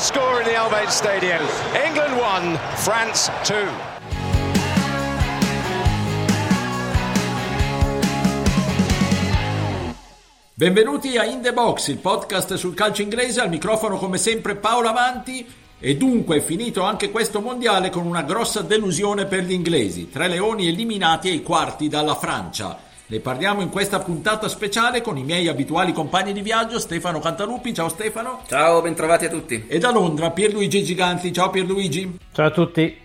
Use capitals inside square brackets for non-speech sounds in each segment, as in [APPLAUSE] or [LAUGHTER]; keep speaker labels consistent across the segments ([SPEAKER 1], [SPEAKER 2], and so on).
[SPEAKER 1] score in the Albert Stadium. England 1, France 2.
[SPEAKER 2] Benvenuti a In The Box, il podcast sul calcio inglese, al microfono come sempre Paolo Avanti e dunque è finito anche questo mondiale con una grossa delusione per gli inglesi, tre leoni eliminati ai quarti dalla Francia. Ne parliamo in questa puntata speciale con i miei abituali compagni di viaggio Stefano Cantalupi, ciao Stefano.
[SPEAKER 3] Ciao, bentrovati a tutti.
[SPEAKER 2] E da Londra Pierluigi Giganti, ciao Pierluigi.
[SPEAKER 4] Ciao a tutti.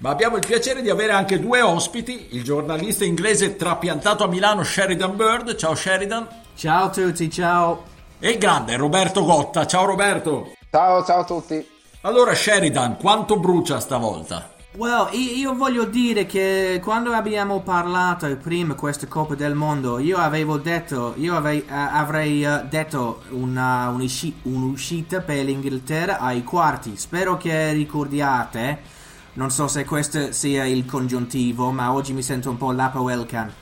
[SPEAKER 2] Ma abbiamo il piacere di avere anche due ospiti, il giornalista inglese trapiantato a Milano Sheridan Bird, ciao Sheridan.
[SPEAKER 5] Ciao a tutti, ciao.
[SPEAKER 2] E il grande Roberto Gotta, ciao Roberto.
[SPEAKER 6] Ciao, ciao a tutti.
[SPEAKER 2] Allora Sheridan, quanto brucia stavolta?
[SPEAKER 5] Well, io voglio dire che quando abbiamo parlato prima di questa Coppa del Mondo, io avevo detto, io avrei, uh, avrei uh, detto una, un'uscita per l'Inghilterra ai quarti. Spero che ricordiate non so se questo sia il congiuntivo, ma oggi mi sento un po' l'Apawelcan.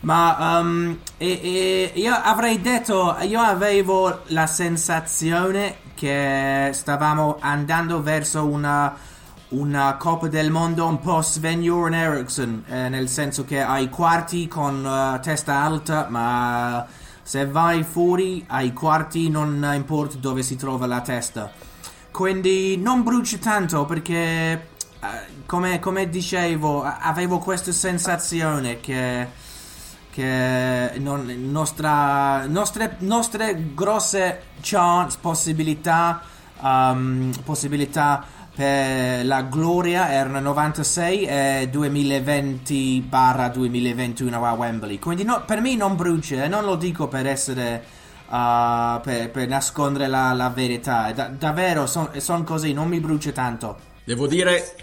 [SPEAKER 5] Ma um, e, e io avrei detto, io avevo la sensazione che stavamo andando verso una, una Coppa del Mondo un po' Sven Joran Eriksson, eh, nel senso che ai quarti con uh, testa alta, ma se vai fuori ai quarti non importa dove si trova la testa. Quindi non bruci tanto perché come, come, dicevo, avevo questa sensazione che, che non, nostra, nostre, nostre grosse chance, possibilità, um, possibilità per la gloria erano 96 e 2020 2021 a Wembley. Quindi no, per me non brucia, e non lo dico per essere... Uh, per, per, nascondere la, la verità, da, davvero sono son così, non mi brucia tanto.
[SPEAKER 2] Devo dire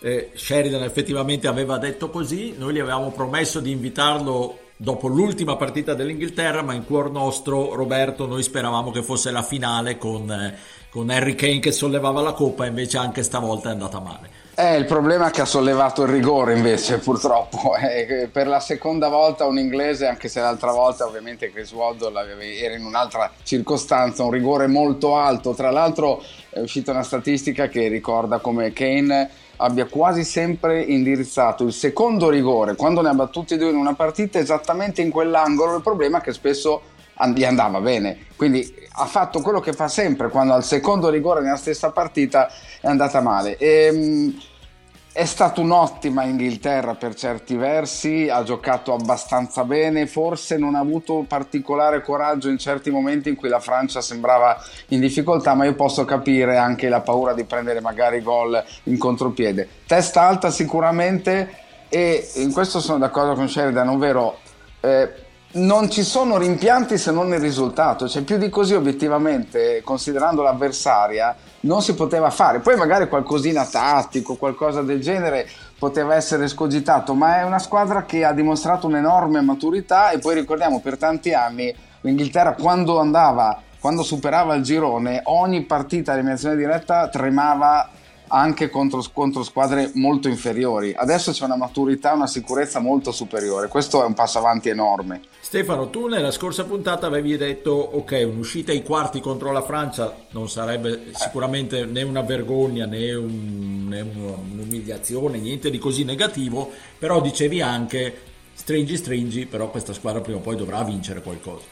[SPEAKER 2] eh, Sheridan effettivamente aveva detto così, noi gli avevamo promesso di invitarlo dopo l'ultima partita dell'Inghilterra, ma in cuor nostro, Roberto, noi speravamo che fosse la finale con, eh, con Harry Kane che sollevava la coppa, invece anche stavolta è andata male.
[SPEAKER 6] Eh, il problema è che ha sollevato il rigore invece, [LAUGHS] purtroppo. Eh, per la seconda volta un inglese, anche se l'altra volta ovviamente Chris Waddle era in un'altra circostanza, un rigore molto alto. Tra l'altro è uscita una statistica che ricorda come Kane abbia quasi sempre indirizzato il secondo rigore quando ne ha battuti due in una partita esattamente in quell'angolo. Il problema è che spesso gli andava bene. Quindi ha fatto quello che fa sempre quando al secondo rigore nella stessa partita è andata male. E, ehm, è stata un'ottima Inghilterra per certi versi, ha giocato abbastanza bene, forse non ha avuto particolare coraggio in certi momenti in cui la Francia sembrava in difficoltà, ma io posso capire anche la paura di prendere magari gol in contropiede. Testa alta sicuramente e in questo sono d'accordo con Sheridan, ovvero eh, non ci sono rimpianti se non il risultato, cioè più di così obiettivamente, considerando l'avversaria, non si poteva fare. Poi magari qualcosina tattico, qualcosa del genere poteva essere scogitato, ma è una squadra che ha dimostrato un'enorme maturità e poi ricordiamo per tanti anni l'Inghilterra quando andava, quando superava il girone, ogni partita a eliminazione diretta tremava anche contro, contro, squadre molto inferiori. Adesso c'è una maturità, una sicurezza molto superiore. Questo è un passo avanti enorme.
[SPEAKER 2] Stefano, tu nella scorsa puntata avevi detto: ok, un'uscita ai quarti contro la Francia non sarebbe sicuramente né una vergogna né, un, né un'umiliazione, niente di così negativo. Però dicevi anche: stringi, stringi, però questa squadra prima o poi dovrà vincere qualcosa.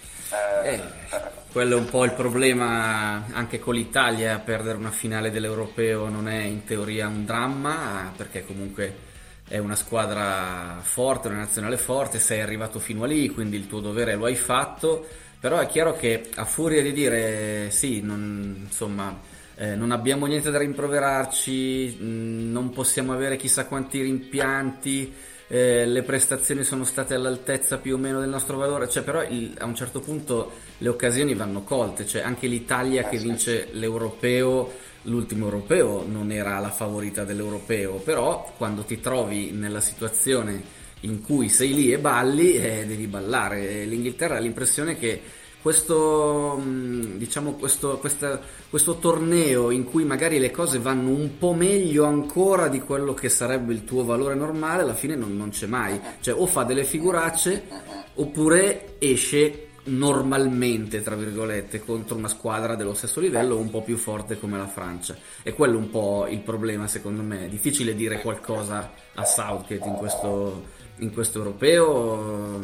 [SPEAKER 3] Eh quello è un po' il problema anche con l'Italia, perdere una finale dell'Europeo non è in teoria un dramma, perché comunque è una squadra forte, una nazionale forte, sei arrivato fino a lì, quindi il tuo dovere lo hai fatto, però è chiaro che a furia di dire sì, non, insomma, eh, non abbiamo niente da rimproverarci, mh, non possiamo avere chissà quanti rimpianti, eh, le prestazioni sono state all'altezza più o meno del nostro valore, cioè però il, a un certo punto le occasioni vanno colte, cioè anche l'Italia che vince l'europeo, l'ultimo europeo non era la favorita dell'europeo, però quando ti trovi nella situazione in cui sei lì e balli, eh, devi ballare. L'Inghilterra ha l'impressione che questo, mm, diciamo, questo, questa, questo torneo in cui magari le cose vanno un po' meglio ancora di quello che sarebbe il tuo valore normale, alla fine non, non c'è mai. Cioè o fa delle figuracce oppure esce normalmente, tra virgolette, contro una squadra dello stesso livello un po' più forte come la Francia. E quello è un po' il problema, secondo me. È difficile dire qualcosa a Southgate in questo, in questo europeo.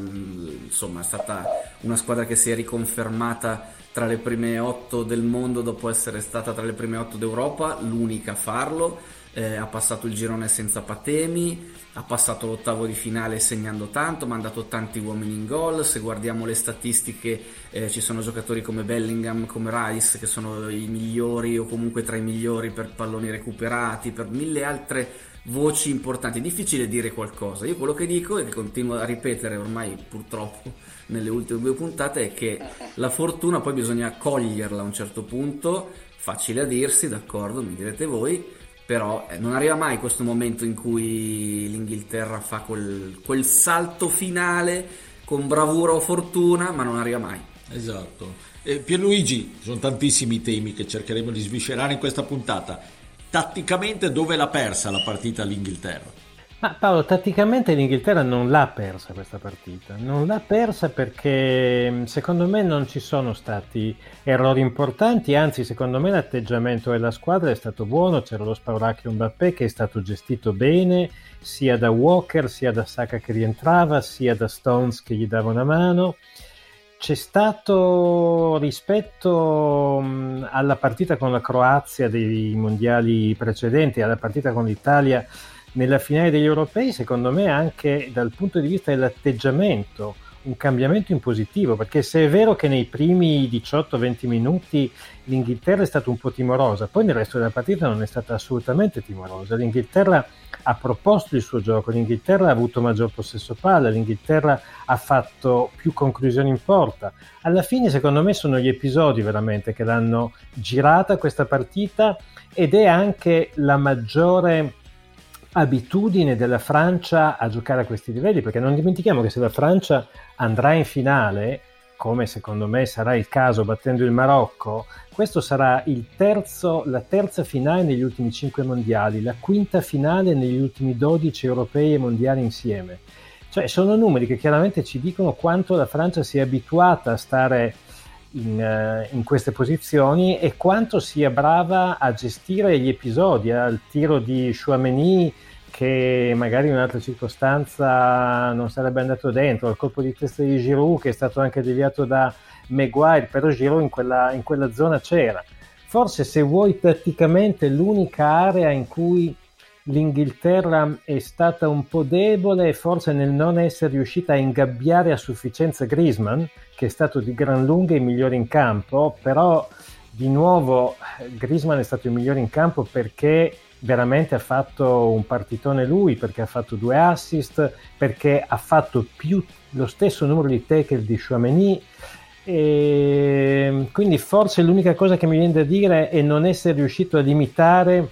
[SPEAKER 3] Insomma, è stata una squadra che si è riconfermata tra le prime otto del mondo dopo essere stata tra le prime otto d'Europa, l'unica a farlo eh, ha passato il girone senza patemi, ha passato l'ottavo di finale segnando tanto, ha mandato tanti uomini in gol, se guardiamo le statistiche eh, ci sono giocatori come Bellingham, come Rice che sono i migliori o comunque tra i migliori per palloni recuperati, per mille altre voci importanti, difficile dire qualcosa, io quello che dico e che continuo a ripetere ormai purtroppo [LAUGHS] nelle ultime due puntate è che la fortuna poi bisogna coglierla a un certo punto, facile a dirsi, d'accordo, mi direte voi, però eh, non arriva mai questo momento in cui l'Inghilterra fa quel, quel salto finale con bravura o fortuna, ma non arriva mai.
[SPEAKER 2] Esatto. Eh, Pierluigi, sono tantissimi temi che cercheremo di sviscerare in questa puntata. Tatticamente dove l'ha persa la partita l'Inghilterra?
[SPEAKER 4] Ma Paolo, tatticamente l'Inghilterra non l'ha persa questa partita, non l'ha persa perché secondo me non ci sono stati errori importanti, anzi secondo me l'atteggiamento della squadra è stato buono, c'era lo Spauracchio Mbappé che è stato gestito bene sia da Walker sia da Saka che rientrava, sia da Stones che gli dava una mano. C'è stato rispetto alla partita con la Croazia dei mondiali precedenti, alla partita con l'Italia, nella finale degli europei, secondo me anche dal punto di vista dell'atteggiamento, un cambiamento in positivo, perché se è vero che nei primi 18-20 minuti l'Inghilterra è stata un po' timorosa, poi nel resto della partita non è stata assolutamente timorosa. L'Inghilterra ha proposto il suo gioco, l'Inghilterra ha avuto maggior possesso palla, l'Inghilterra ha fatto più conclusioni in porta. Alla fine, secondo me, sono gli episodi veramente che l'hanno girata questa partita ed è anche la maggiore abitudine della Francia a giocare a questi livelli, perché non dimentichiamo che se la Francia andrà in finale, come secondo me sarà il caso battendo il Marocco, questo sarà terzo, la terza finale negli ultimi cinque mondiali, la quinta finale negli ultimi 12 europei e mondiali insieme. Cioè sono numeri che chiaramente ci dicono quanto la Francia sia abituata a stare in, uh, in, queste posizioni e quanto sia brava a gestire gli episodi, al tiro di Chouameni che magari in un'altra circostanza non sarebbe andato dentro, al colpo di testa di Giroud che è stato anche deviato da Maguire, però Giroud in quella, in quella zona c'era. Forse se vuoi tatticamente l'unica area in cui l'Inghilterra è stata un po' debole forse nel non essere riuscita a ingabbiare a sufficienza Griezmann, che è stato di gran lunga il migliore in campo, però di nuovo Griezmann è stato il migliore in campo perché veramente ha fatto un partitone lui, perché ha fatto due assist, perché ha fatto più lo stesso numero di tackle di Chouameni. E quindi forse l'unica cosa che mi viene da dire è non essere riuscito a limitare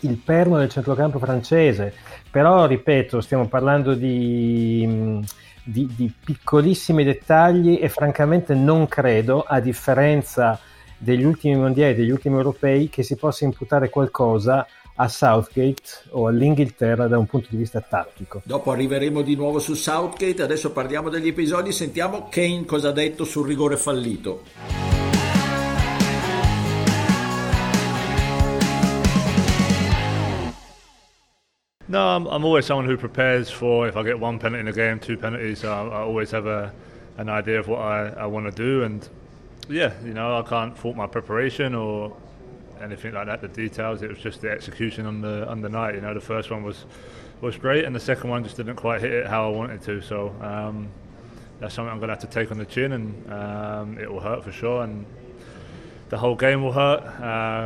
[SPEAKER 4] il perno del centrocampo francese, però ripeto, stiamo parlando di, di, di, piccolissimi dettagli e francamente non credo, a differenza degli ultimi mondiali, degli ultimi europei, che si possa imputare qualcosa a Southgate o all'Inghilterra da un punto di vista tattico.
[SPEAKER 2] Dopo arriveremo di nuovo su Southgate, adesso parliamo degli episodi, sentiamo Kane cosa ha detto sul rigore fallito.
[SPEAKER 7] No, I'm, I'm, always someone who prepares for if I get one penalty in a game, two penalties. I, I always have a, an idea of what I, I want to do, and yeah, you know, I can't fault my preparation or anything like that. The details, it was just the execution on the on the night. You know, the first one was was great, and the second one just didn't quite hit it how I wanted to. So um, that's something I'm going to have to take on the chin, and um, it will hurt for sure. And the whole game will hurt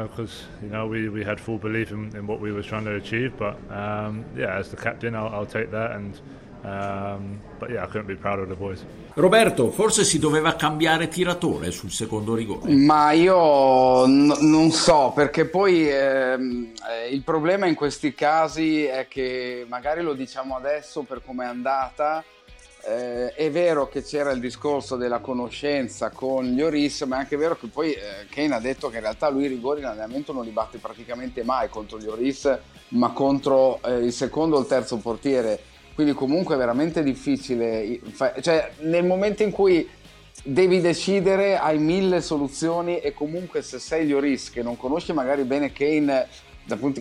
[SPEAKER 7] because uh, you know we, we had full belief in, in, what we were trying to achieve. But um, yeah, as the captain, I'll, I'll take that. And um, but yeah, I couldn't be prouder of the boys.
[SPEAKER 2] Roberto, forse si doveva cambiare tiratore sul secondo rigore.
[SPEAKER 6] Ma io n- non so, perché poi ehm, eh, il problema in questi casi è che magari lo diciamo adesso per come è andata eh, è vero che c'era il discorso della conoscenza con gli Oris, ma è anche vero che poi eh, Kane ha detto che in realtà lui i rigori in allenamento non li batte praticamente mai contro gli Oris, ma contro eh, il secondo o il terzo portiere. Quindi comunque è veramente difficile. Cioè, nel momento in cui devi decidere, hai mille soluzioni e comunque se sei Lloris che non conosce magari bene Kane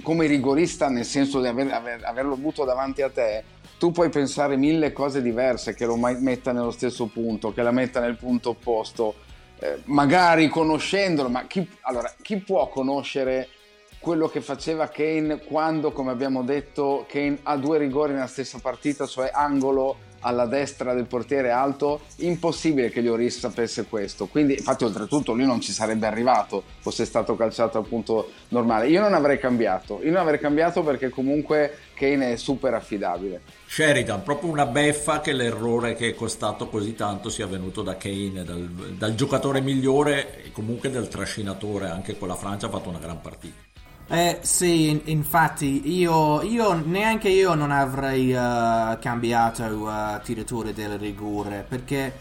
[SPEAKER 6] come rigorista nel senso di aver, aver, averlo avuto davanti a te, tu puoi pensare mille cose diverse che lo metta nello stesso punto, che la metta nel punto opposto, eh, magari conoscendolo, ma chi, allora, chi può conoscere quello che faceva Kane quando, come abbiamo detto, Kane ha due rigori nella stessa partita, cioè angolo alla destra del portiere alto, impossibile che Lloris sapesse questo. Quindi, infatti, oltretutto, lui non ci sarebbe arrivato fosse stato calciato al punto normale. Io non avrei cambiato, io non avrei cambiato perché comunque Kane è super affidabile.
[SPEAKER 2] Sheridan, proprio una beffa che l'errore che è costato così tanto sia venuto da Kane, dal, dal giocatore migliore e comunque del trascinatore, anche con la Francia ha fatto una gran partita.
[SPEAKER 5] Eh sì, infatti io, io, neanche io non avrei uh, cambiato uh, tiratore del rigore perché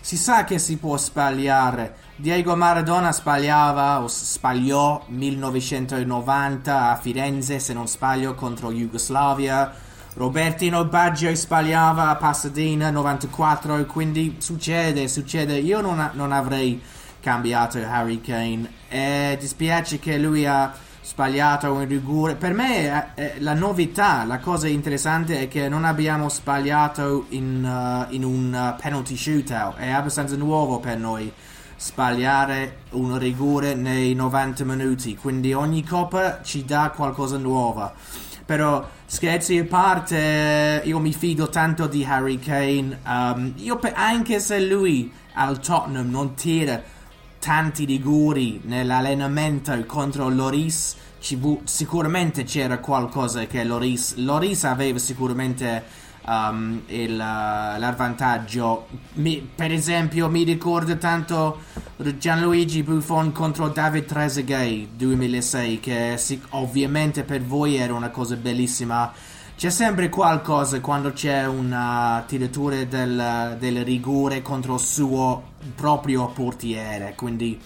[SPEAKER 5] si sa che si può sbagliare. Diego Maradona sbagliava o sbagliò 1990 a Firenze se non sbaglio contro Jugoslavia. Robertino Baggio sbagliava a Pasadena 94 quindi succede, succede. Io non, non avrei cambiato Harry Kane e dispiace che lui ha sbagliato un rigore. Per me eh, la novità, la cosa interessante è che non abbiamo sbagliato in, uh, in un uh, penalty shootout. È abbastanza nuovo per noi sbagliare un rigore nei 90 minuti. Quindi ogni coppa ci dà qualcosa nuovo. Però scherzi a parte, io mi fido tanto di Harry Kane. Um, io, anche se lui al Tottenham non tira tanti rigori nell'allenamento contro Loris, sicuramente c'era qualcosa che Loris, Loris aveva sicuramente um, il, uh, l'avvantaggio. Mi, per esempio, mi ricordo tanto Gianluigi Buffon contro David Trezeguet 2006, che sì, ovviamente per voi era una cosa bellissima. C'è sempre qualcosa quando c'è un tiratore del, del rigore contro il suo proprio portiere, quindi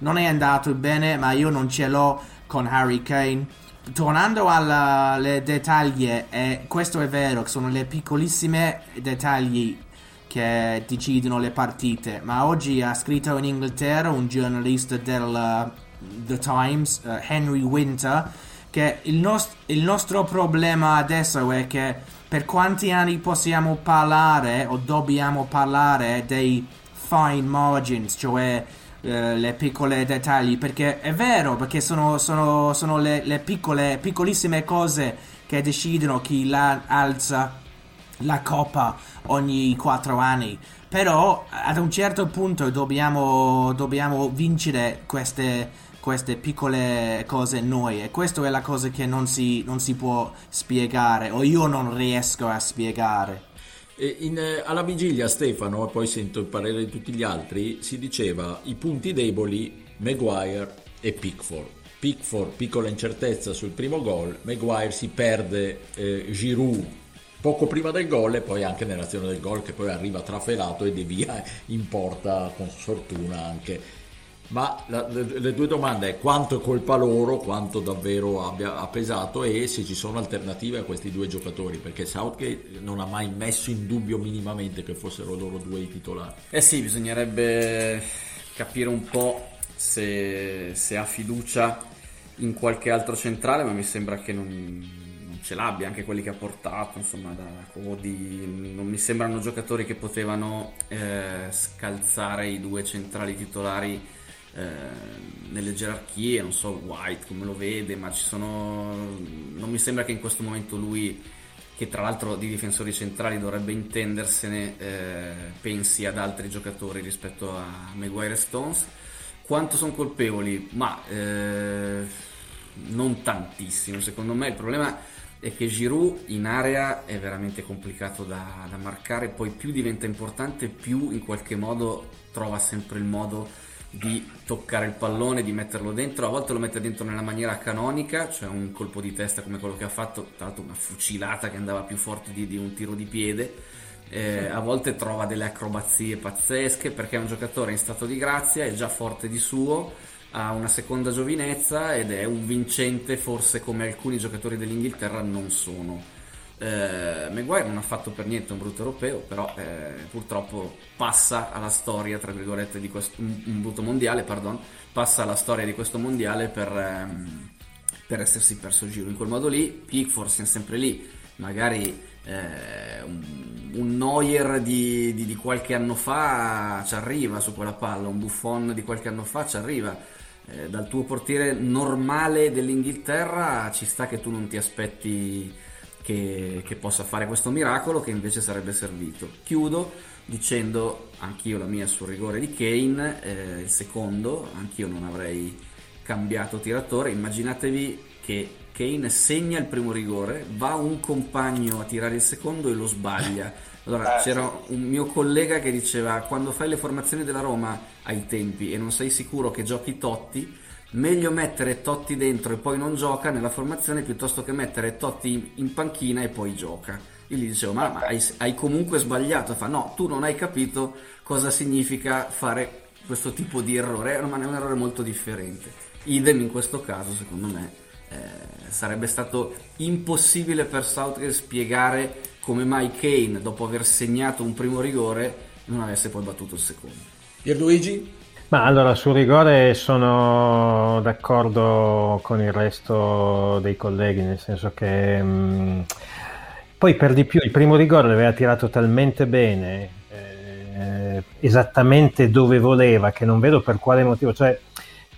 [SPEAKER 5] non è andato bene, ma io non ce l'ho con Harry Kane. Tornando ai dettagli, eh, questo è vero, sono le piccolissime dettagli che decidono le partite, ma oggi ha scritto in Inghilterra un giornalista del uh, The Times, uh, Henry Winter, che il, nost- il nostro problema adesso è che per quanti anni possiamo parlare o dobbiamo parlare dei fine margins, cioè eh, le piccole dettagli, perché è vero, perché sono, sono, sono le, le, piccole, piccolissime cose che decidono chi la alza la coppa ogni quattro anni. Però ad un certo punto dobbiamo, dobbiamo vincere queste, queste piccole cose noi e questa è la cosa che non si, non si può spiegare o io non riesco a spiegare.
[SPEAKER 2] In, eh, alla vigilia Stefano, e poi sento il parere di tutti gli altri, si diceva i punti deboli Maguire e Pickford. Pickford, piccola incertezza sul primo gol, Maguire si perde eh, Giroud poco prima del gol e poi anche nell'azione del gol che poi arriva trafelato e devia in porta con sfortuna anche ma la, le, le, due domande è quanto è colpa loro, quanto davvero abbia, ha pesato e se ci sono alternative a questi due giocatori, perché Southgate non ha mai messo in dubbio minimamente che fossero loro due i titolari.
[SPEAKER 3] Eh sì, bisognerebbe capire un po' se, se ha fiducia in qualche altro centrale, ma mi sembra che non, non ce l'abbia, anche quelli che ha portato, insomma, da Cody, non mi sembrano giocatori che potevano eh, scalzare i due centrali titolari nelle gerarchie, non so White come lo vede, ma ci sono... non mi sembra che in questo momento lui, che tra l'altro di difensori centrali dovrebbe intendersene, eh, pensi ad altri giocatori rispetto a Maguire Stones. Quanto sono colpevoli? Ma eh, non tantissimo, secondo me il problema è che Giroud in area è veramente complicato da, da marcare, poi più diventa importante, più in qualche modo trova sempre il modo di toccare il pallone, di metterlo dentro, a volte lo mette dentro nella maniera canonica, cioè un colpo di testa come quello che ha fatto, tra l'altro una fucilata che andava più forte di, di un tiro di piede, eh, a volte trova delle acrobazie pazzesche perché è un giocatore in stato di grazia, è già forte di suo, ha una seconda giovinezza ed è un vincente forse come alcuni giocatori dell'Inghilterra non sono. Eh, Maguire non ha fatto per niente un brutto europeo, però eh, purtroppo passa alla storia, tra virgolette, di questo, un, un, brutto mondiale, pardon, passa alla storia di questo mondiale per, ehm, per essersi perso il giro. In quel modo lì, Pickford è sempre lì, magari eh, un, un Neuer di, di, di, qualche anno fa ci arriva su quella palla, un Buffon di qualche anno fa ci arriva. Eh, dal tuo portiere normale dell'Inghilterra ci sta che tu non ti aspetti che, che, possa fare questo miracolo che invece sarebbe servito. Chiudo dicendo anch'io la mia sul rigore di Kane, eh, il secondo, anch'io non avrei cambiato tiratore, immaginatevi che Kane segna il primo rigore, va un compagno a tirare il secondo e lo sbaglia. Allora, eh, c'era un mio collega che diceva quando fai le formazioni della Roma ai tempi e non sei sicuro che giochi Totti, meglio mettere Totti dentro e poi non gioca nella formazione piuttosto che mettere Totti in panchina e poi gioca. Io gli dicevo, ma, ma hai, hai, comunque sbagliato. Fa, no, tu non hai capito cosa significa fare questo tipo di errore, ma è un errore molto differente. Idem in questo caso, secondo me, eh, sarebbe stato impossibile per Southgate spiegare come mai Kane, dopo aver segnato un primo rigore, non avesse poi battuto il secondo.
[SPEAKER 2] Pierluigi?
[SPEAKER 4] Ma allora sul rigore sono d'accordo con il resto dei colleghi, nel senso che mh, mm, poi per di più il primo rigore l'aveva tirato talmente bene, eh, esattamente dove voleva, che non vedo per quale motivo, cioè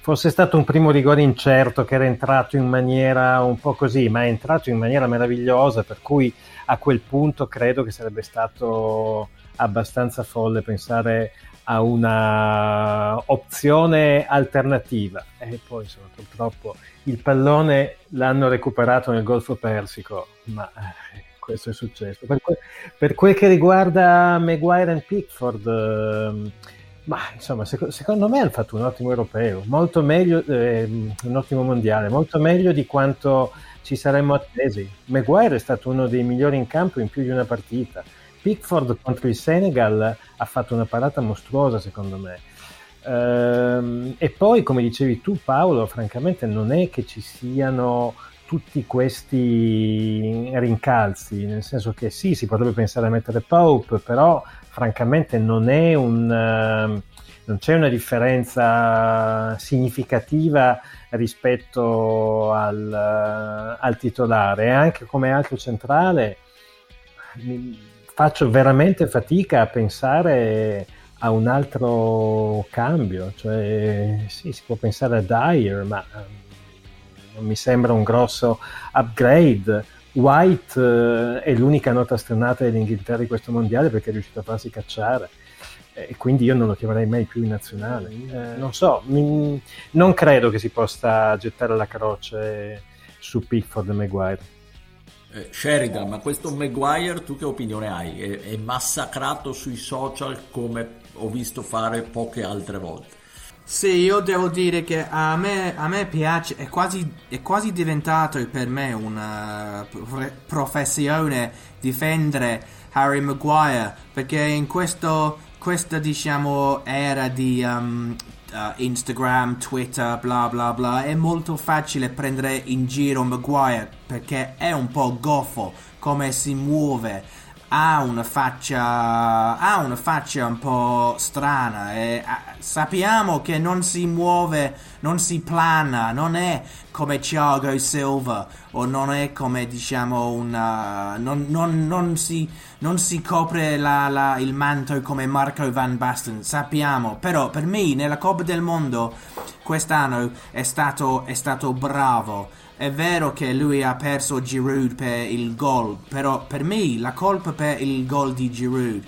[SPEAKER 4] fosse stato un primo rigore incerto che era entrato in maniera un po' così, ma è entrato in maniera meravigliosa, per cui a quel punto credo che sarebbe stato abbastanza folle pensare a una opzione alternativa. E poi insomma, purtroppo il pallone l'hanno recuperato nel Golfo Persico, ma eh, questo è successo. Per, que- per, quel che riguarda Maguire e Pickford, eh, ma insomma, sec- secondo me hanno fatto un ottimo europeo, molto meglio, eh, un ottimo mondiale, molto meglio di quanto ci saremmo attesi. Maguire è stato uno dei migliori in campo in più di una partita Pickford contro il Senegal ha fatto una parata mostruosa secondo me. Ehm, e poi, come dicevi tu Paolo, francamente non è che ci siano tutti questi rincalzi, nel senso che sì, si potrebbe pensare a mettere Pope, però francamente non è un... Uh, non c'è una differenza significativa rispetto al, al titolare anche come altro centrale faccio veramente fatica a pensare a un altro cambio, cioè sì, si può pensare a Dyer, ma um, non mi sembra un grosso upgrade. White uh, è l'unica nota strenata dell'Inghilterra di questo mondiale perché è riuscito a farsi cacciare e quindi io non lo chiamerei mai più in nazionale. Eh, non so, mi, non credo che si possa gettare la croce su Pickford e Maguire.
[SPEAKER 2] Eh, Sheridan, ma questo Maguire tu che opinione hai? È, è, massacrato sui social come ho visto fare poche altre volte?
[SPEAKER 5] Sì, io devo dire che a me, a me piace, è quasi, è quasi, diventato per me una professione difendere Harry Maguire perché in questo, questa diciamo era di um, uh, Instagram, Twitter, bla bla bla, è molto facile prendere in giro Maguire perché è un po' goffo come si muove. Ha una faccia, ha una faccia un po' strana e uh, sappiamo che non si muove, non si plana, non è come Thiago Silva o non è come diciamo una, non, non, non si non si copre la, la, il manto come Marco Van Basten, sappiamo, però per me nella Coppa del Mondo quest'anno è stato, è stato bravo. È vero che lui ha perso Giroud per il gol, però per me la colpa per il gol di Giroud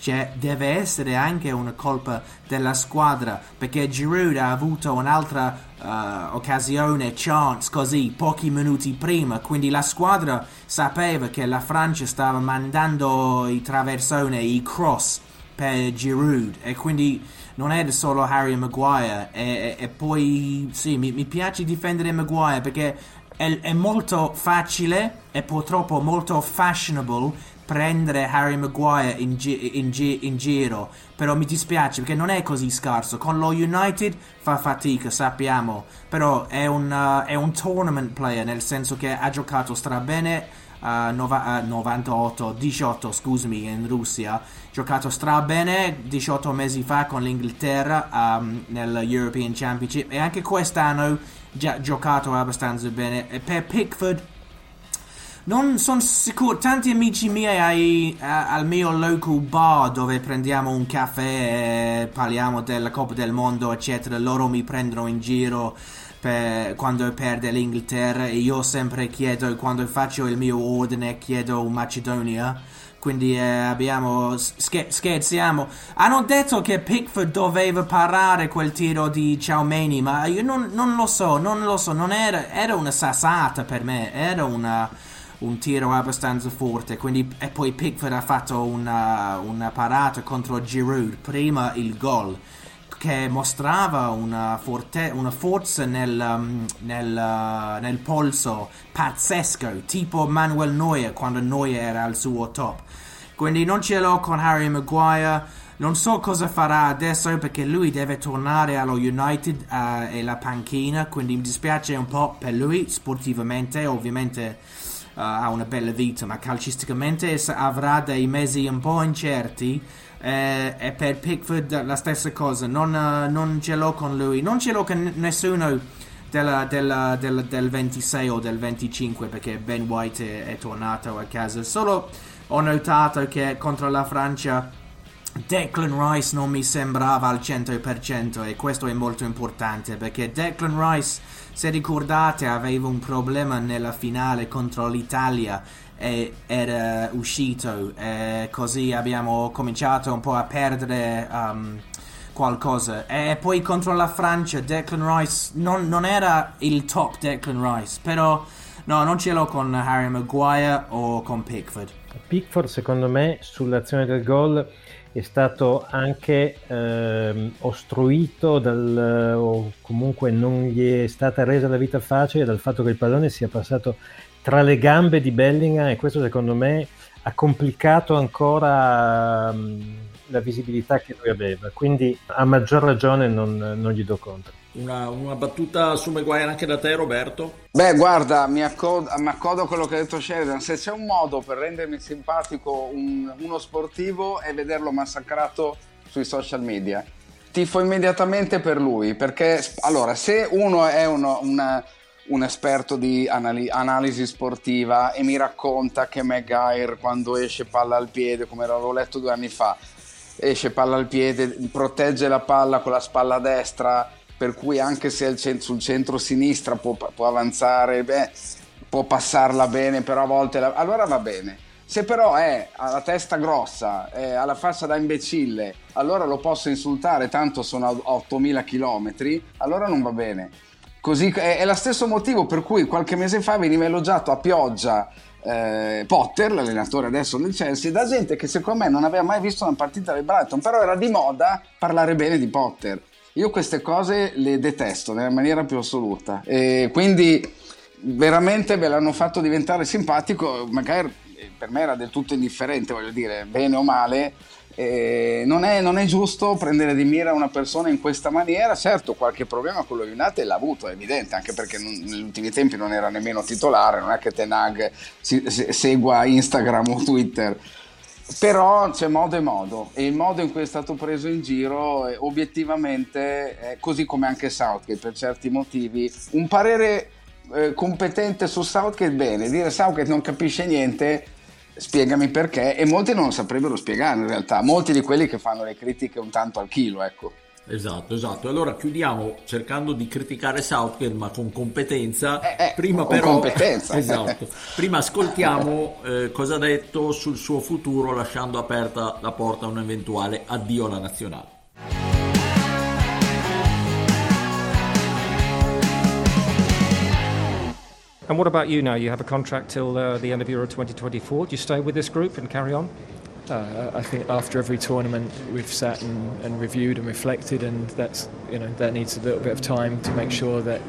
[SPEAKER 5] cioè, deve essere anche una colpa della squadra perché Giroud ha avuto un'altra uh, occasione, chance così pochi minuti prima, quindi la squadra sapeva che la Francia stava mandando i traversoni, i cross per Giroud e quindi non è solo Harry Maguire e, e, e poi sì, mi, mi, piace difendere Maguire perché è, è molto facile e purtroppo molto fashionable prendere Harry Maguire in, gi- in, gi- in, giro, però mi dispiace perché non è così scarso. Con lo United fa fatica, sappiamo, però è un, uh, è un tournament player nel senso che ha giocato strabene. Uh, nova- uh, 98, 18 scusami in Russia giocato strabene 18 mesi fa con l'Inghilterra um, nell'European Championship. E anche quest'anno già giocato abbastanza bene. E per Pickford non sono sicuro, tanti amici miei a, al mio local bar dove prendiamo un caffè e parliamo della Coppa del Mondo, eccetera, loro mi prendono in giro per, quando perde l'Inghilterra e io sempre chiedo, quando faccio il mio ordine, chiedo Macedonia. Quindi eh, abbiamo scher- scherziamo. Hanno detto che Pickford doveva parare quel tiro di Ciaumeni, ma io non, non lo so, non lo so, non era, era una sassata per me, era una un tiro abbastanza forte. Quindi, e poi Pickford ha fatto una, una parata contro Giroud prima il gol che mostrava una, forte, una forza nel, um, nel, uh, nel, polso pazzesco, tipo Manuel Neuer quando Neuer era al suo top. Quindi non ce l'ho con Harry Maguire. Non so cosa farà adesso perché lui deve tornare allo United uh, e la panchina, quindi mi dispiace un po' per lui sportivamente, ovviamente uh, ha una bella vita, ma calcisticamente avrà dei mesi un po' incerti. Eh, e per Pickford la stessa cosa, non, uh, non, ce l'ho con lui, non ce l'ho con nessuno della, della, della, del 26 o del 25 perché Ben White è, è tornato a casa. Solo ho notato che contro la Francia Declan Rice non mi sembrava al 100% e questo è molto importante perché Declan Rice se ricordate aveva un problema nella finale contro l'Italia e era uscito e così abbiamo cominciato un po' a perdere um, qualcosa. E poi contro la Francia Declan Rice non, non, era il top Declan Rice però no non ce l'ho con Harry Maguire o con Pickford.
[SPEAKER 4] Pickford secondo me sull'azione del gol è stato anche eh, ostruito dal, o comunque non gli è stata resa la vita facile dal fatto che il pallone sia passato tra le gambe di Bellingham e questo secondo me ha complicato ancora um, la visibilità che lui aveva, quindi a maggior ragione non, non gli do contro.
[SPEAKER 2] Una, una, battuta su Maguire anche da te Roberto?
[SPEAKER 6] Beh guarda, mi accodo, mi accodo, a quello che ha detto Sheridan, se c'è un modo per rendermi simpatico un, uno sportivo è vederlo massacrato sui social media. Tifo immediatamente per lui, perché allora se uno è uno, una, un esperto di anali- analisi sportiva e mi racconta che Maguire quando esce palla al piede, come l'avevo letto due anni fa, esce palla al piede, protegge la palla con la spalla destra, per cui anche se cent- sul centro-sinistra può, può avanzare, beh, può passarla bene, però a volte la... allora va bene. Se però è alla testa grossa, è alla faccia da imbecille, allora lo posso insultare, tanto sono a 8000 km, allora non va bene. Così è, è lo stesso motivo per cui qualche mese fa veniva elogiato a pioggia eh, Potter, l'allenatore adesso del Chelsea, da gente che secondo me non aveva mai visto una partita del Brighton, però era di moda parlare bene di Potter. Io queste cose le detesto nella maniera più assoluta e quindi veramente ve l'hanno fatto diventare simpatico, magari per me era del tutto indifferente, voglio dire, bene o male. Eh, non, è, non, è, giusto prendere di mira una persona in questa maniera. Certo, qualche problema con lo United l'ha avuto, è evidente, anche perché non, negli ultimi tempi non era nemmeno titolare. Non è che Tenag si, si, segua Instagram o Twitter però c'è modo e modo e il modo in cui è stato preso in giro eh, obiettivamente è così come anche Southgate per certi motivi. Un parere eh, competente su Southgate bene. Dire Southgate non capisce niente spiegami perché e molti non lo saprebbero spiegare in realtà. Molti di quelli che fanno le critiche un tanto al chilo ecco
[SPEAKER 2] Esatto, esatto. Allora chiudiamo cercando di criticare Southgate, ma con competenza.
[SPEAKER 6] Eh, eh, Prima con però, competenza. [LAUGHS]
[SPEAKER 2] esatto. Prima ascoltiamo eh, cosa ha detto sul suo futuro, lasciando aperta la porta a un eventuale addio alla nazionale.
[SPEAKER 8] And what about you now? You have a contract till uh, the end of Euro 2024. Do you stay with this group and carry on?
[SPEAKER 9] Uh, I think after every tournament we've sat and, and, reviewed and reflected, and that's you know that needs a little bit of time to make sure that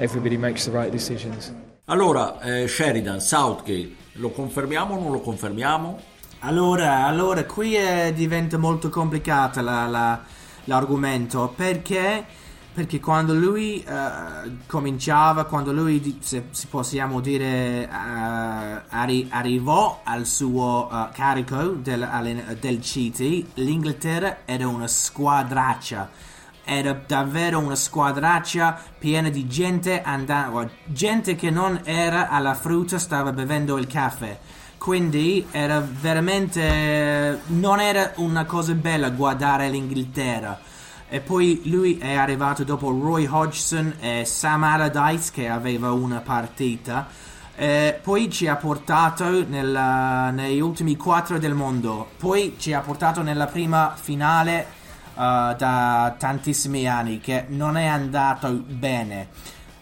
[SPEAKER 9] everybody makes the right decisions.
[SPEAKER 2] Allora, eh, Sheridan, Southgate, lo confermiamo o non lo confermiamo?
[SPEAKER 5] Allora, allora qui è, diventa molto complicata la, la, l'argomento perché, perché quando lui uh, cominciava, quando lui, se, se possiamo dire, uh, arri- arrivò al suo uh, carico del, del CT, l'Inghilterra era una squadraccia. Era davvero una squadraccia piena di gente andava, gente che non era alla frutta stava bevendo il caffè. Quindi era veramente non era una cosa bella guardare l'Inghilterra. E poi lui è arrivato dopo Roy Hodgson e Sam Allardyce che aveva una partita e poi ci ha portato nella, negli ultimi quattro del mondo. Poi ci ha portato nella prima finale uh, da tantissimi anni che non è andato bene.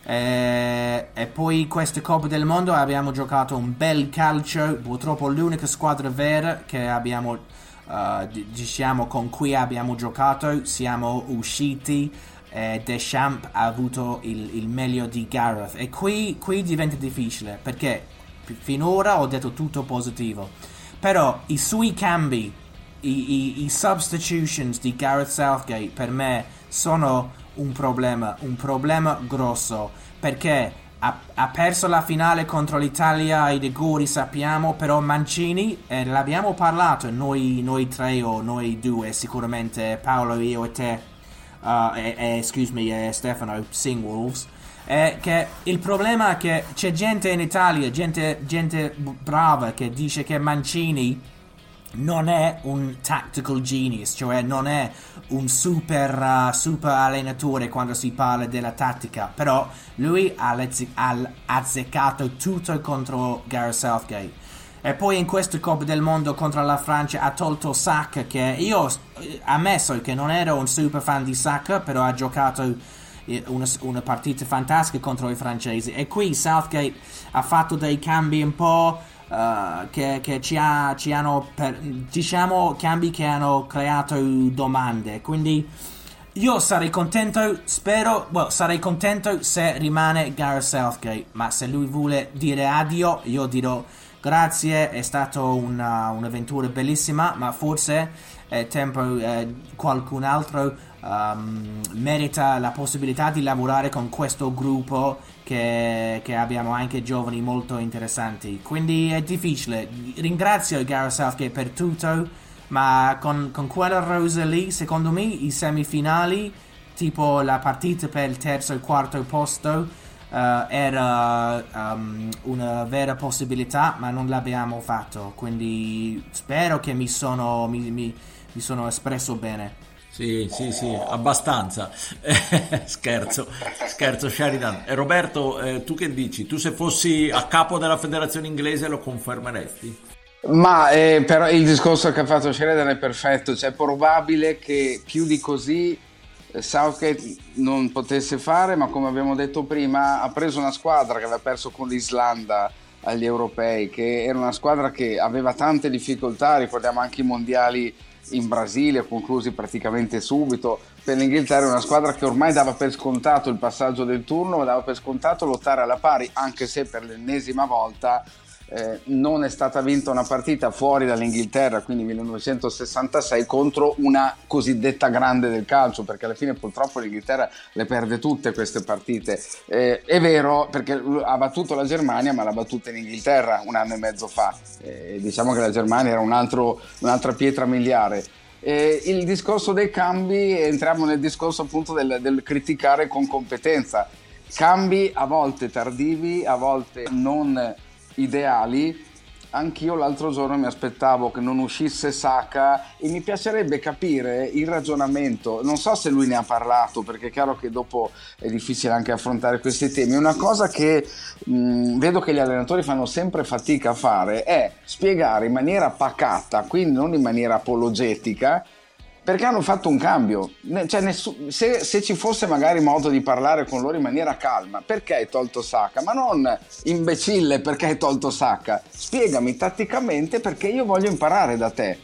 [SPEAKER 5] E, e, poi queste Coppe del Mondo abbiamo giocato un bel calcio, purtroppo l'unica squadra vera che abbiamo, uh, diciamo, con cui abbiamo giocato, siamo usciti e Deschamps ha avuto il, il meglio di Gareth. E qui, qui diventa difficile perché finora ho detto tutto positivo, però i suoi cambi, i, i, i substitutions di Gareth Southgate per me sono un problema, un problema grosso, perché ha, ha, perso la finale contro l'Italia ai rigori, sappiamo, però Mancini, eh, l'abbiamo parlato noi, noi, tre o noi due, sicuramente Paolo, io e te, uh, e, e, excuse me, Stefano, Singwolves, è che il problema è che c'è gente in Italia, gente, gente brava, che dice che Mancini non è un tactical genius, cioè non è un super, uh, super allenatore quando si parla della tattica, però lui ha, ha azzeccato tutto contro Gareth Southgate. E poi in questo Coppa del Mondo contro la Francia ha tolto Saka, che io ho ammesso che non ero un super fan di Saka, però ha giocato eh, una, una partita fantastica contro i francesi. E qui Southgate ha fatto dei cambi un po' Uh, che, che ci, ha, ci, hanno, per, diciamo, cambi che hanno creato domande. Quindi io sarei contento, spero, well, sarei contento se rimane Gareth Southgate, ma se lui vuole dire addio, io dirò grazie, è stata una, un'avventura bellissima, ma forse è tempo eh, qualcun altro um, merita la possibilità di lavorare con questo gruppo che, che, abbiamo anche giovani molto interessanti. Quindi è difficile. Ringrazio Gareth Southgate per tutto, ma con, con quella rosa lì, secondo me, i semifinali, tipo la partita per il terzo e quarto posto, Uh, era um, una vera possibilità, ma non l'abbiamo fatto. Quindi spero che mi sono, mi, mi, mi sono espresso bene.
[SPEAKER 2] Sì, sì, sì, abbastanza. [LAUGHS] scherzo, scherzo Sheridan. E Roberto, eh, tu che dici? Tu se fossi a capo della federazione inglese lo confermeresti?
[SPEAKER 6] Ma eh, però il discorso che ha fatto Sheridan è perfetto, cioè è probabile che più di così Southgate non potesse fare, ma come abbiamo detto prima ha preso una squadra che aveva perso con l'Islanda agli europei, che era una squadra che aveva tante difficoltà, ricordiamo anche i mondiali in Brasile, conclusi praticamente subito. Per l'Inghilterra è una squadra che ormai dava per scontato il passaggio del turno, dava per scontato lottare alla pari, anche se per l'ennesima volta eh, non è stata vinta una partita fuori dall'Inghilterra, quindi 1966, contro una cosiddetta grande del calcio, perché alla fine purtroppo l'Inghilterra le perde tutte queste partite. Eh, è vero perché ha battuto la Germania, ma l'ha battuta in Inghilterra un anno e mezzo fa. Eh, diciamo che la Germania era un altro, un'altra pietra miliare. Eh, il discorso dei cambi, entriamo nel discorso appunto del, del criticare con competenza. Cambi a volte tardivi, a volte non ideali, anch'io l'altro giorno mi aspettavo che non uscisse Saka e mi piacerebbe capire il ragionamento, non so se lui ne ha parlato perché è chiaro che dopo è difficile anche affrontare questi temi, una cosa che mh, vedo che gli allenatori fanno sempre fatica a fare è spiegare in maniera pacata, quindi non in maniera apologetica, perché hanno fatto un cambio. Cioè, nessun, se, se, ci fosse magari modo di parlare con loro in maniera calma, perché hai tolto Saka? Ma non imbecille perché hai tolto Saka. Spiegami tatticamente perché io voglio imparare da te.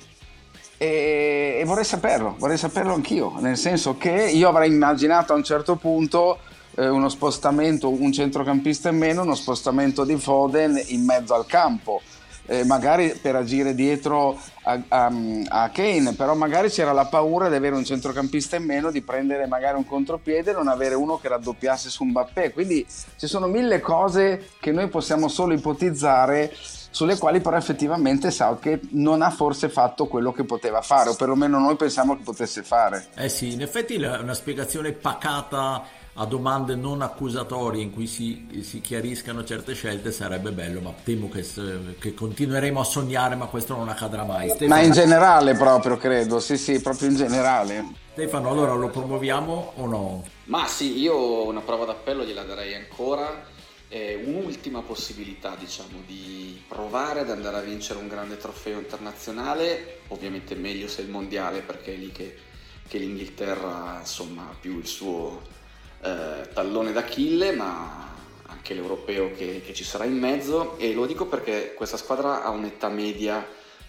[SPEAKER 6] E, e vorrei saperlo, vorrei saperlo anch'io, nel senso che io avrei immaginato a un certo punto eh, uno spostamento, un centrocampista in meno, uno spostamento di Foden in mezzo al campo eh, magari per agire dietro a, a, a, Kane, però magari c'era la paura di avere un centrocampista in meno, di prendere magari un contropiede e non avere uno che raddoppiasse su Mbappé. Quindi ci sono mille cose che noi possiamo solo ipotizzare sulle quali però effettivamente Southgate non ha forse fatto quello che poteva fare, o perlomeno noi pensiamo che potesse fare.
[SPEAKER 2] Eh sì, in effetti è una spiegazione pacata a domande non accusatorie in cui si, si, chiariscano certe scelte sarebbe bello, ma temo che, che, continueremo a sognare, ma questo non accadrà mai.
[SPEAKER 6] Stefano... Ma in generale proprio, credo, sì sì, proprio in generale.
[SPEAKER 2] Stefano, allora lo promuoviamo o no?
[SPEAKER 3] Ma sì, io una prova d'appello gliela darei ancora è un'ultima possibilità diciamo, di provare ad andare a vincere un grande trofeo internazionale, ovviamente meglio se il mondiale perché è lì che, che l'Inghilterra insomma, ha più il suo eh, tallone d'Achille, ma anche l'europeo che, che ci sarà in mezzo. E lo dico perché questa squadra ha un'età media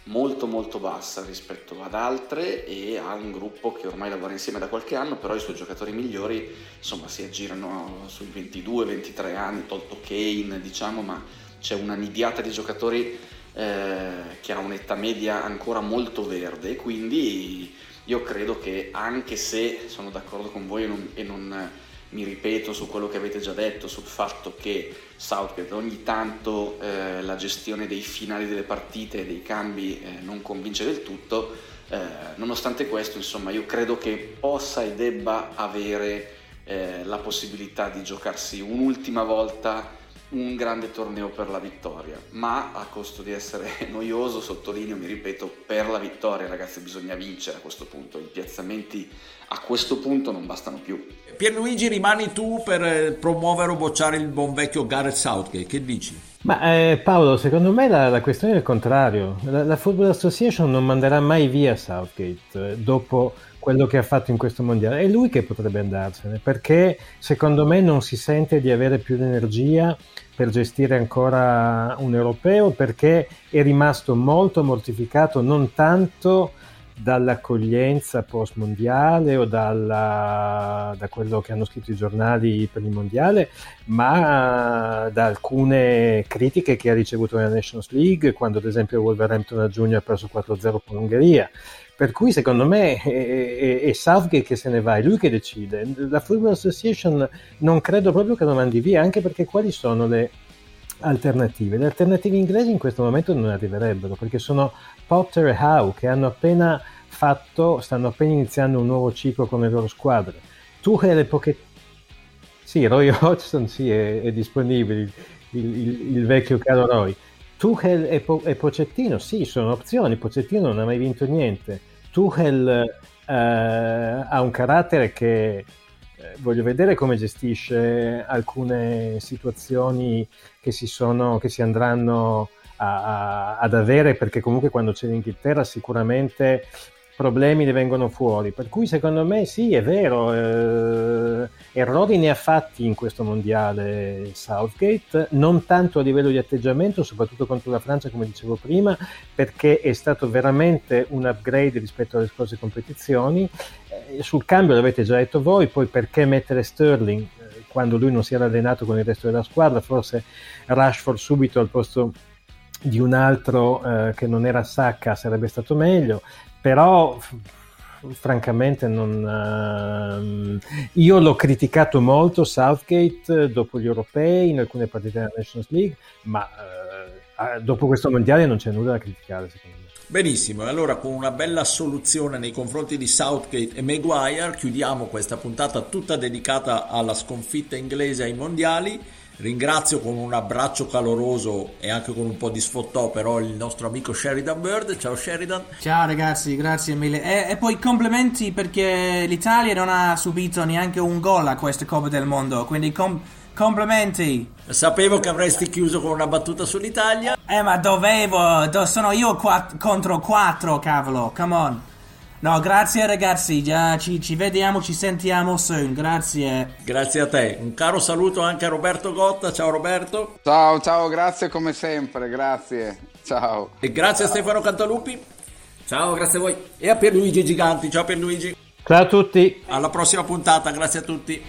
[SPEAKER 3] molto molto bassa rispetto ad altre e ha un gruppo che ormai lavora insieme da qualche anno, però i suoi giocatori migliori insomma si aggirano sui 22-23 anni, tolto Kane diciamo, ma c'è una nidiata di giocatori eh, che ha un'età media ancora molto verde. E quindi io credo che anche se sono d'accordo con voi e non, e non mi ripeto su quello che avete già detto, sul fatto che Southgate ogni tanto eh, la gestione dei finali delle partite e dei cambi eh, non convince del tutto, eh, nonostante questo insomma io credo che possa e debba avere eh, la possibilità di giocarsi un'ultima volta un grande torneo per la vittoria, ma a costo di essere [LAUGHS] noioso, sottolineo, mi ripeto, per la vittoria ragazzi bisogna vincere a questo punto, i piazzamenti a questo punto non bastano più.
[SPEAKER 2] Pierluigi rimani tu per eh, promuovere o bocciare il buon vecchio Gareth Southgate, che dici?
[SPEAKER 4] Ma eh, Paolo, secondo me la, la, questione è il contrario, la, la, Football Association non manderà mai via Southgate eh, dopo quello che ha fatto in questo mondiale, è lui che potrebbe andarsene, perché secondo me non si sente di avere più l'energia per gestire ancora un europeo perché è rimasto molto mortificato non tanto dall'accoglienza post mondiale o dalla, da quello che hanno scritto i giornali per il mondiale, ma da alcune critiche che ha ricevuto nella Nations League, quando ad esempio Wolverhampton a giugno ha perso 4-0 con l'Ungheria. Per cui secondo me è, è, è, Southgate che se ne va, è lui che decide. La Football Association non credo proprio che lo mandi via, anche perché quali sono le alternative? Le alternative inglesi in questo momento non arriverebbero, perché sono Potter e Howe che hanno appena fatto, stanno appena iniziando un nuovo ciclo con le loro squadre. Tuchel e Pochettino... Sì, Roy Hodgson sì, è, è disponibile, il, il, il, vecchio caro Roy. Tuchel e, po- e Pocettino, sì, sono opzioni. Pocettino non ha mai vinto niente. Tuchel eh, ha un carattere che eh, voglio vedere come gestisce alcune situazioni che si, sono, che si andranno a, a, ad avere perché comunque quando c'è l'Inghilterra sicuramente problemi ne vengono fuori. Per cui secondo me sì, è vero, eh, errori ne ha fatti in questo mondiale Southgate, non tanto a livello di atteggiamento, soprattutto contro la Francia, come dicevo prima, perché è stato veramente un upgrade rispetto alle scorse competizioni. Eh, sul cambio l'avete già detto voi, poi perché mettere Sterling eh, quando lui non si era allenato con il resto della squadra, forse Rashford subito al posto di un altro eh, che non era Sacca sarebbe stato meglio però francamente non, uh, io l'ho criticato molto Southgate dopo gli europei in alcune partite della Nations League ma uh, dopo questo mondiale non c'è nulla da criticare secondo me.
[SPEAKER 2] Benissimo, allora con una bella soluzione nei confronti di Southgate e Maguire chiudiamo questa puntata tutta dedicata alla sconfitta inglese ai mondiali Ringrazio con un abbraccio caloroso e anche con un po' di sfottò però il nostro amico Sheridan Bird. Ciao Sheridan.
[SPEAKER 5] Ciao ragazzi, grazie mille. E, e, poi complimenti perché l'Italia non ha subito neanche un gol a questa Coppa del Mondo, quindi com- complimenti.
[SPEAKER 2] Sapevo che avresti chiuso con una battuta sull'Italia.
[SPEAKER 5] Eh ma dovevo, do- sono io quatt- contro quattro, cavolo, come on. No, grazie ragazzi, già ci, ci, vediamo, ci sentiamo soon, grazie.
[SPEAKER 2] Grazie a te, un caro saluto anche a Roberto Gotta, ciao Roberto.
[SPEAKER 6] Ciao, ciao, grazie come sempre, grazie, ciao.
[SPEAKER 2] E grazie
[SPEAKER 6] ciao.
[SPEAKER 2] a Stefano Cantalupi.
[SPEAKER 3] Ciao, grazie a voi.
[SPEAKER 2] E a Pierluigi Giganti, ciao Pierluigi.
[SPEAKER 4] Ciao a tutti.
[SPEAKER 2] Alla prossima puntata, grazie a tutti.